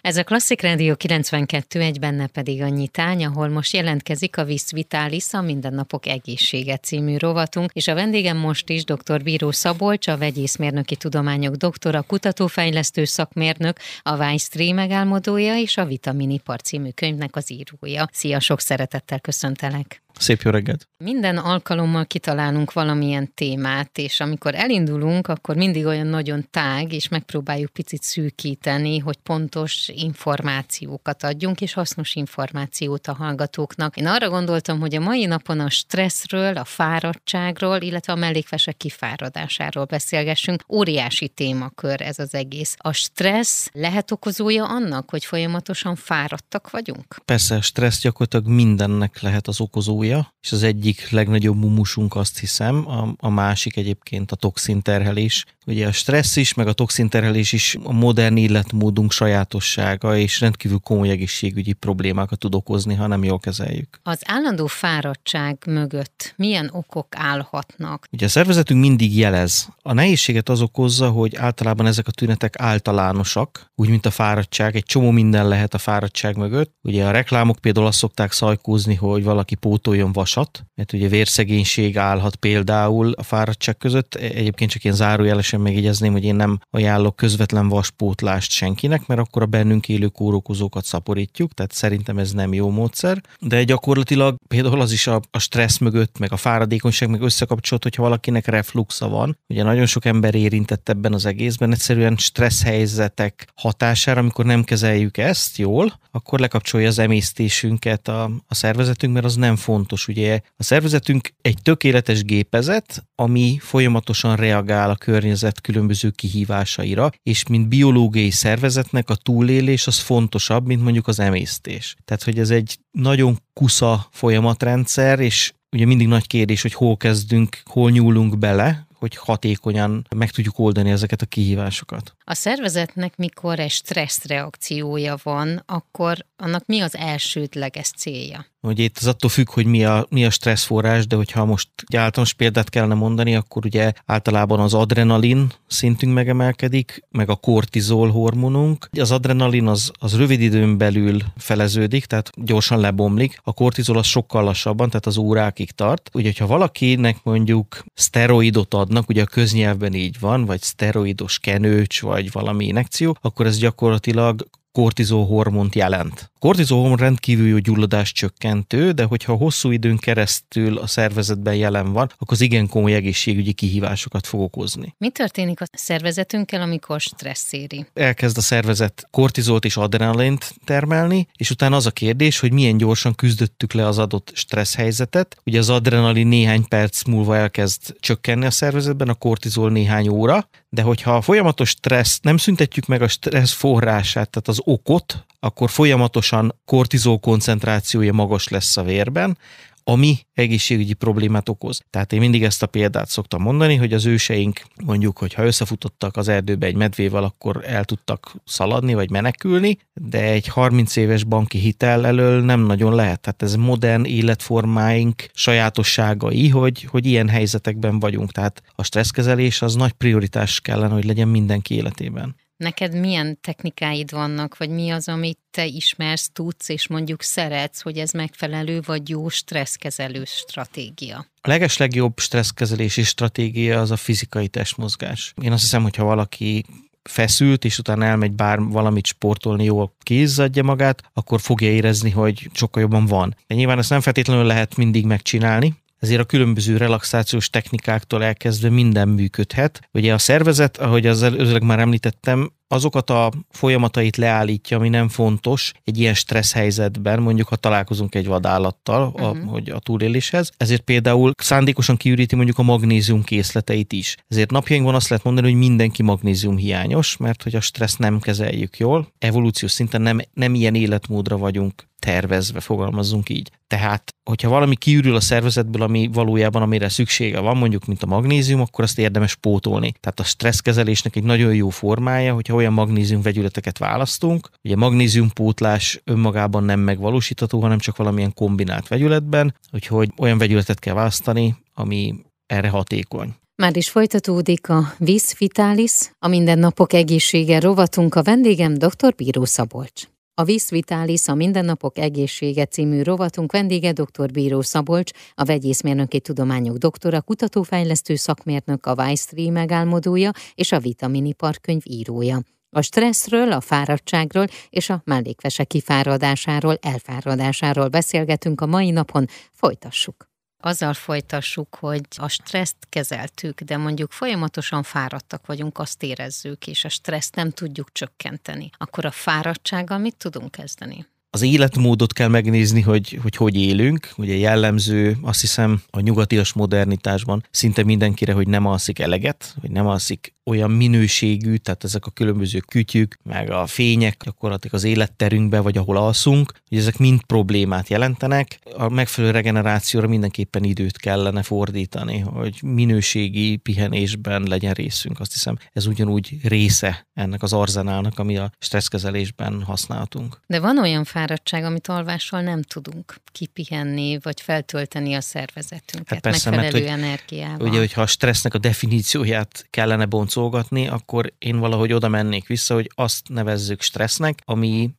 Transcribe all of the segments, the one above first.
Ez a Klasszik Rádió 92, egy benne pedig a nyitány, ahol most jelentkezik a Visz Vitalis, a Mindennapok Egészsége című rovatunk, és a vendégem most is dr. Bíró Szabolcs, a vegyészmérnöki tudományok doktora, kutatófejlesztő szakmérnök, a Weiss megálmodója és a Vitaminipar című könyvnek az írója. Szia, sok szeretettel köszöntelek! Szép jó reggelt! Minden alkalommal kitalálunk valamilyen témát, és amikor elindulunk, akkor mindig olyan nagyon tág, és megpróbáljuk picit szűkíteni, hogy pontos információkat adjunk, és hasznos információt a hallgatóknak. Én arra gondoltam, hogy a mai napon a stresszről, a fáradtságról, illetve a mellékvesek kifáradásáról beszélgessünk. Óriási témakör ez az egész. A stressz lehet okozója annak, hogy folyamatosan fáradtak vagyunk? Persze, stressz gyakorlatilag mindennek lehet az okozója, súlya, és az egyik legnagyobb mumusunk azt hiszem, a, a másik egyébként a toxinterhelés. Ugye a stressz is, meg a toxinterhelés is a modern életmódunk sajátossága, és rendkívül komoly egészségügyi problémákat tud okozni, ha nem jól kezeljük. Az állandó fáradtság mögött milyen okok állhatnak? Ugye a szervezetünk mindig jelez. A nehézséget az okozza, hogy általában ezek a tünetek általánosak, úgy, mint a fáradtság. Egy csomó minden lehet a fáradtság mögött. Ugye a reklámok például azt szokták szajkózni, hogy valaki pótolja kapjon vasat, mert ugye vérszegénység állhat például a fáradtság között. Egyébként csak én zárójelesen megjegyezném, hogy én nem ajánlok közvetlen vaspótlást senkinek, mert akkor a bennünk élő kórokozókat szaporítjuk, tehát szerintem ez nem jó módszer. De gyakorlatilag például az is a, a stressz mögött, meg a fáradékonyság meg összekapcsolt, hogyha valakinek refluxa van. Ugye nagyon sok ember érintett ebben az egészben, egyszerűen stressz helyzetek hatására, amikor nem kezeljük ezt jól, akkor lekapcsolja az emésztésünket a, a szervezetünk, mert az nem fontos fontos. Ugye a szervezetünk egy tökéletes gépezet, ami folyamatosan reagál a környezet különböző kihívásaira, és mint biológiai szervezetnek a túlélés az fontosabb, mint mondjuk az emésztés. Tehát, hogy ez egy nagyon kusza folyamatrendszer, és ugye mindig nagy kérdés, hogy hol kezdünk, hol nyúlunk bele, hogy hatékonyan meg tudjuk oldani ezeket a kihívásosokat. A szervezetnek, mikor egy stressz reakciója van, akkor annak mi az elsődleges célja? Ugye itt az attól függ, hogy mi a, mi a stresszforrás, de hogyha most egy általános példát kellene mondani, akkor ugye általában az adrenalin szintünk megemelkedik, meg a kortizol hormonunk. Az adrenalin az, az rövid időn belül feleződik, tehát gyorsan lebomlik. A kortizol az sokkal lassabban, tehát az órákig tart. Ugye, ha valakinek mondjuk szteroidot adnak, ugye a köznyelvben így van, vagy szteroidos kenőcs, vagy valami inekció, akkor ez gyakorlatilag kortizol hormont jelent. A kortizol hormon rendkívül jó gyulladás csökkentő, de hogyha hosszú időn keresztül a szervezetben jelen van, akkor az igen komoly egészségügyi kihívásokat fog okozni. Mi történik a szervezetünkkel, amikor stressz éri? Elkezd a szervezet kortizolt és adrenalint termelni, és utána az a kérdés, hogy milyen gyorsan küzdöttük le az adott stressz helyzetet. Ugye az adrenalin néhány perc múlva elkezd csökkenni a szervezetben, a kortizol néhány óra, de hogyha a folyamatos stressz, nem szüntetjük meg a stressz forrását, tehát az okot, akkor folyamatosan kortizol koncentrációja magas lesz a vérben, ami egészségügyi problémát okoz. Tehát én mindig ezt a példát szoktam mondani, hogy az őseink mondjuk, hogy ha összefutottak az erdőbe egy medvével, akkor el tudtak szaladni vagy menekülni, de egy 30 éves banki hitel elől nem nagyon lehet. Tehát ez modern életformáink sajátosságai, hogy, hogy ilyen helyzetekben vagyunk. Tehát a stresszkezelés az nagy prioritás kellene, hogy legyen mindenki életében. Neked milyen technikáid vannak, vagy mi az, amit te ismersz, tudsz, és mondjuk szeretsz, hogy ez megfelelő vagy jó stresszkezelő stratégia? A legeslegjobb stresszkezelési stratégia az a fizikai testmozgás. Én azt hiszem, hogyha valaki feszült, és utána elmegy bár valamit sportolni, jól kézzadja magát, akkor fogja érezni, hogy sokkal jobban van. De nyilván ezt nem feltétlenül lehet mindig megcsinálni, ezért a különböző relaxációs technikáktól elkezdve minden működhet. Ugye a szervezet, ahogy az előzőleg már említettem, azokat a folyamatait leállítja, ami nem fontos egy ilyen stressz helyzetben, mondjuk ha találkozunk egy vadállattal, uh-huh. a, mhm. hogy a túléléshez. Ezért például szándékosan kiüríti mondjuk a magnézium készleteit is. Ezért napjainkban azt lehet mondani, hogy mindenki magnézium hiányos, mert hogy a stressz nem kezeljük jól, evolúciós szinten nem, nem ilyen életmódra vagyunk tervezve, fogalmazzunk így. Tehát, hogyha valami kiürül a szervezetből, ami valójában amire szüksége van, mondjuk mint a magnézium, akkor azt érdemes pótolni. Tehát a stresszkezelésnek egy nagyon jó formája, hogyha olyan magnézium vegyületeket választunk. Ugye magnéziumpótlás önmagában nem megvalósítható, hanem csak valamilyen kombinált vegyületben, úgyhogy olyan vegyületet kell választani, ami erre hatékony. Már is folytatódik a Vis Vitalis, a mindennapok egészsége rovatunk a vendégem dr. Bíró Szabolcs. A Vis Vitalis, a mindennapok egészsége című rovatunk vendége dr. Bíró Szabolcs, a vegyészmérnöki tudományok doktora, kutatófejlesztő szakmérnök, a Weisstree megálmodója és a Vitaminipar könyv írója. A stresszről, a fáradtságról és a mellékvese kifáradásáról, elfáradásáról beszélgetünk a mai napon. Folytassuk azzal folytassuk, hogy a stresszt kezeltük, de mondjuk folyamatosan fáradtak vagyunk, azt érezzük, és a stresszt nem tudjuk csökkenteni, akkor a fáradtsággal mit tudunk kezdeni? Az életmódot kell megnézni, hogy, hogy hogy élünk. Ugye jellemző, azt hiszem, a nyugatias modernitásban szinte mindenkire, hogy nem alszik eleget, hogy nem alszik olyan minőségű, tehát ezek a különböző kütyük, meg a fények gyakorlatilag az életterünkbe, vagy ahol alszunk, hogy ezek mind problémát jelentenek. A megfelelő regenerációra mindenképpen időt kellene fordítani, hogy minőségi pihenésben legyen részünk. Azt hiszem, ez ugyanúgy része ennek az arzenálnak, ami a stresszkezelésben használhatunk. De van olyan fáradtság, amit alvással nem tudunk kipihenni, vagy feltölteni a szervezetünket hát persze, megfelelő mert, hogy, energiával. Ugye, hogyha a stressznek a definícióját kellene boncolgatni, akkor én valahogy oda mennék vissza, hogy azt nevezzük stressznek, ami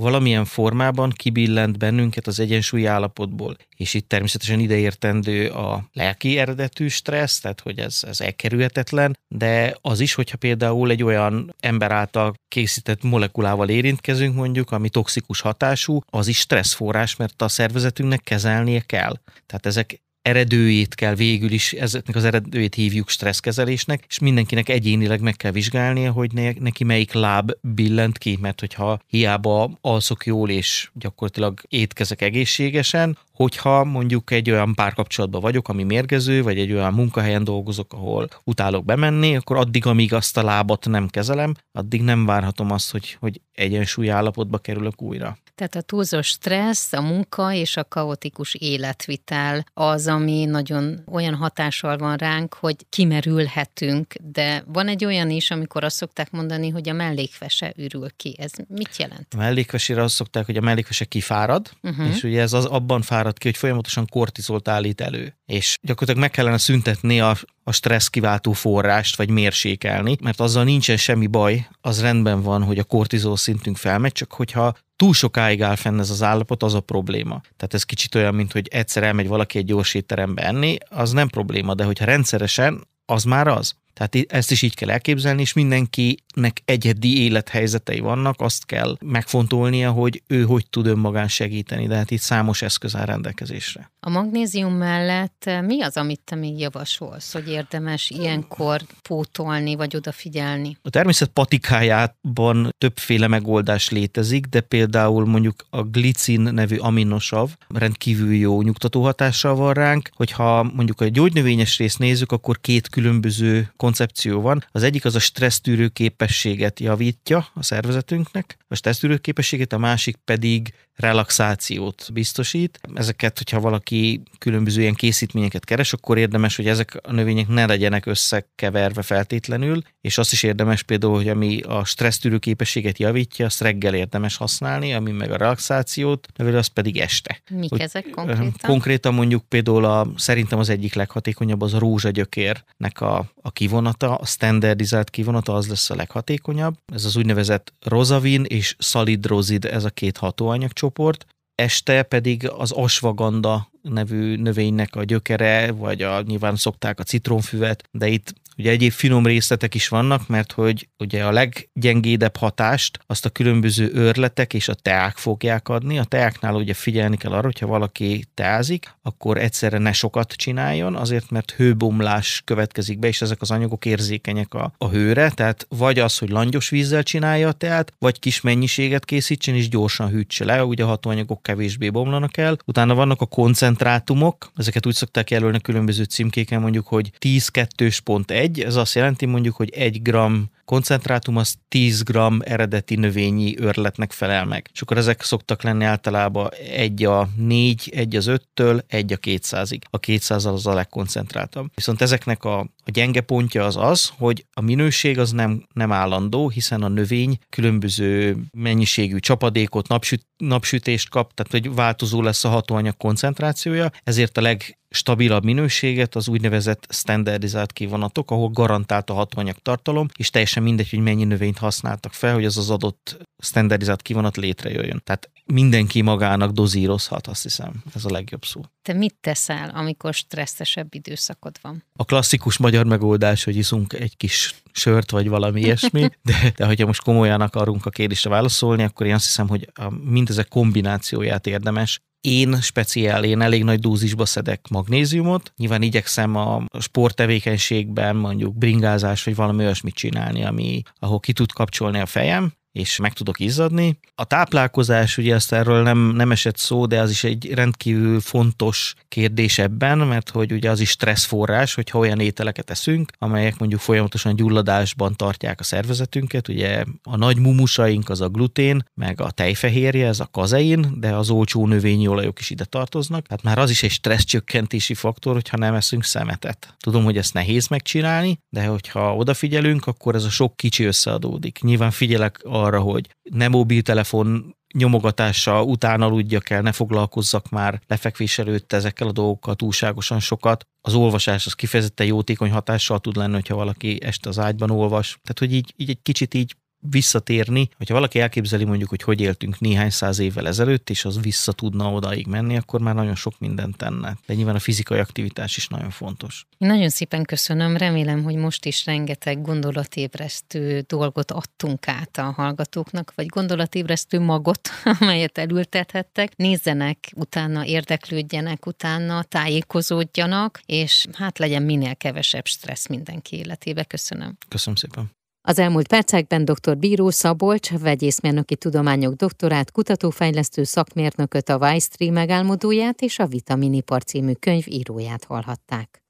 valamilyen formában kibillent bennünket az egyensúlyi állapotból. És itt természetesen ideértendő a lelki eredetű stressz, tehát hogy ez, ez elkerülhetetlen, de az is, hogyha például egy olyan ember által készített molekulával érintkezünk mondjuk, ami toxikus hatású, az is stresszforrás, mert a szervezetünknek kezelnie kell. Tehát ezek eredőjét kell végül is, ezeknek az eredőjét hívjuk stresszkezelésnek, és mindenkinek egyénileg meg kell vizsgálnia, hogy ne, neki melyik láb billent ki, mert hogyha hiába alszok jól és gyakorlatilag étkezek egészségesen, hogyha mondjuk egy olyan párkapcsolatban vagyok, ami mérgező, vagy egy olyan munkahelyen dolgozok, ahol utálok bemenni, akkor addig, amíg azt a lábat nem kezelem, addig nem várhatom azt, hogy, hogy egyensúly állapotba kerülök újra. Tehát a túlzós stressz, a munka és a kaotikus életvitel az, ami nagyon olyan hatással van ránk, hogy kimerülhetünk, de van egy olyan is, amikor azt szokták mondani, hogy a mellékvese ürül ki. Ez mit jelent? A mellékvesére azt szokták, hogy a mellékvese kifárad, uh-huh. és ugye ez az abban fárad ki, hogy folyamatosan kortizolt állít elő. És gyakorlatilag meg kellene szüntetni a, a stressz kiváltó forrást, vagy mérsékelni, mert azzal nincsen semmi baj, az rendben van, hogy a kortizol szintünk felmegy, csak hogyha túl sokáig áll fenn ez az állapot, az a probléma. Tehát ez kicsit olyan, mint hogy egyszer elmegy valaki egy gyors étterembe enni, az nem probléma, de hogyha rendszeresen, az már az. Tehát ezt is így kell elképzelni, és mindenkinek egyedi élethelyzetei vannak, azt kell megfontolnia, hogy ő hogy tud önmagán segíteni, de hát itt számos eszköz áll rendelkezésre. A magnézium mellett eh, mi az, amit te még javasolsz, hogy érdemes ilyenkor pótolni, vagy odafigyelni? A természet patikájában többféle megoldás létezik, de például mondjuk a glicin nevű aminosav rendkívül jó nyugtató hatással van ránk, hogyha mondjuk a gyógynövényes részt nézzük, akkor két különböző koncepció van. Az egyik az a stressztűrő képességet javítja a szervezetünknek, a stressztűrő képességet, a másik pedig relaxációt biztosít. Ezeket, hogyha valaki különböző ilyen készítményeket keres, akkor érdemes, hogy ezek a növények ne legyenek összekeverve feltétlenül, és azt is érdemes például, hogy ami a stressztűrő képességet javítja, azt reggel érdemes használni, ami meg a relaxációt növeli, az pedig este. Mik hogy ezek konkrétan? Konkrétan mondjuk például a, szerintem az egyik leghatékonyabb az a rózsagyökérnek a, a kivonata, a standardizált kivonata az lesz a leghatékonyabb. Ez az úgynevezett rozavin és szalidrozid, ez a két hatóanyag csoport, este pedig az asvaganda nevű növénynek a gyökere, vagy a, nyilván szokták a citronfüvet, de itt Ugye egyéb finom részletek is vannak, mert hogy ugye a leggyengédebb hatást azt a különböző őrletek és a teák fogják adni. A teáknál ugye figyelni kell arra, hogyha valaki teázik, akkor egyszerre ne sokat csináljon, azért mert hőbomlás következik be, és ezek az anyagok érzékenyek a, a hőre, tehát vagy az, hogy langyos vízzel csinálja a teát, vagy kis mennyiséget készítsen és gyorsan hűtse le, ugye a hatóanyagok kevésbé bomlanak el. Utána vannak a koncentrátumok, ezeket úgy szokták jelölni különböző címkéken, mondjuk, hogy 10 2 pont 1, egy, ez azt jelenti mondjuk, hogy egy gram koncentrátum az 10 g eredeti növényi örletnek felel meg. És akkor ezek szoktak lenni általában egy a 4, egy az 5-től, egy a 200-ig. A 200 az a legkoncentráltabb. Viszont ezeknek a, a gyenge pontja az az, hogy a minőség az nem, nem állandó, hiszen a növény különböző mennyiségű csapadékot, napsüt, napsütést kap, tehát hogy változó lesz a hatóanyag koncentrációja, ezért a leg stabilabb minőséget az úgynevezett standardizált kivonatok, ahol garantált a hatóanyag tartalom, és teljesen mindegy, hogy mennyi növényt használtak fel, hogy az az adott standardizált kivonat létrejöjjön. Tehát mindenki magának dozírozhat, azt hiszem. Ez a legjobb szó. Te mit teszel, amikor stresszesebb időszakod van? A klasszikus magyar megoldás, hogy iszunk egy kis sört, vagy valami ilyesmi, de, de hogyha most komolyan akarunk a kérdésre válaszolni, akkor én azt hiszem, hogy a, mindezek kombinációját érdemes én speciál, én elég nagy dózisba szedek magnéziumot. Nyilván igyekszem a sporttevékenységben mondjuk bringázás vagy valami olyasmit csinálni, ami, ahol ki tud kapcsolni a fejem, és meg tudok izzadni. A táplálkozás, ugye ezt erről nem, nem esett szó, de az is egy rendkívül fontos kérdés ebben, mert hogy ugye az is stresszforrás, hogyha olyan ételeket eszünk, amelyek mondjuk folyamatosan gyulladásban tartják a szervezetünket, ugye a nagy mumusaink az a glutén, meg a tejfehérje, ez a kazein, de az olcsó növényi olajok is ide tartoznak, hát már az is egy stresszcsökkentési faktor, hogyha nem eszünk szemetet. Tudom, hogy ezt nehéz megcsinálni, de hogyha odafigyelünk, akkor ez a sok kicsi összeadódik. Nyilván figyelek a arra, hogy ne mobiltelefon nyomogatása után aludjak el, ne foglalkozzak már lefekvés előtt ezekkel a dolgokkal túlságosan sokat. Az olvasás az kifejezetten jótékony hatással tud lenni, hogyha valaki este az ágyban olvas. Tehát, hogy így, így egy kicsit így visszatérni, hogyha valaki elképzeli mondjuk, hogy hogy éltünk néhány száz évvel ezelőtt, és az vissza tudna odaig menni, akkor már nagyon sok mindent tenne. De nyilván a fizikai aktivitás is nagyon fontos. Én nagyon szépen köszönöm, remélem, hogy most is rengeteg gondolatébresztő dolgot adtunk át a hallgatóknak, vagy gondolatébresztő magot, amelyet elültethettek. Nézzenek utána, érdeklődjenek utána, tájékozódjanak, és hát legyen minél kevesebb stressz mindenki életébe. Köszönöm. Köszönöm szépen. Az elmúlt percekben dr. Bíró Szabolcs, vegyészmérnöki tudományok doktorát, kutatófejlesztő szakmérnököt, a Weiss megállmodóját és a Vitaminipar című könyv íróját hallhatták.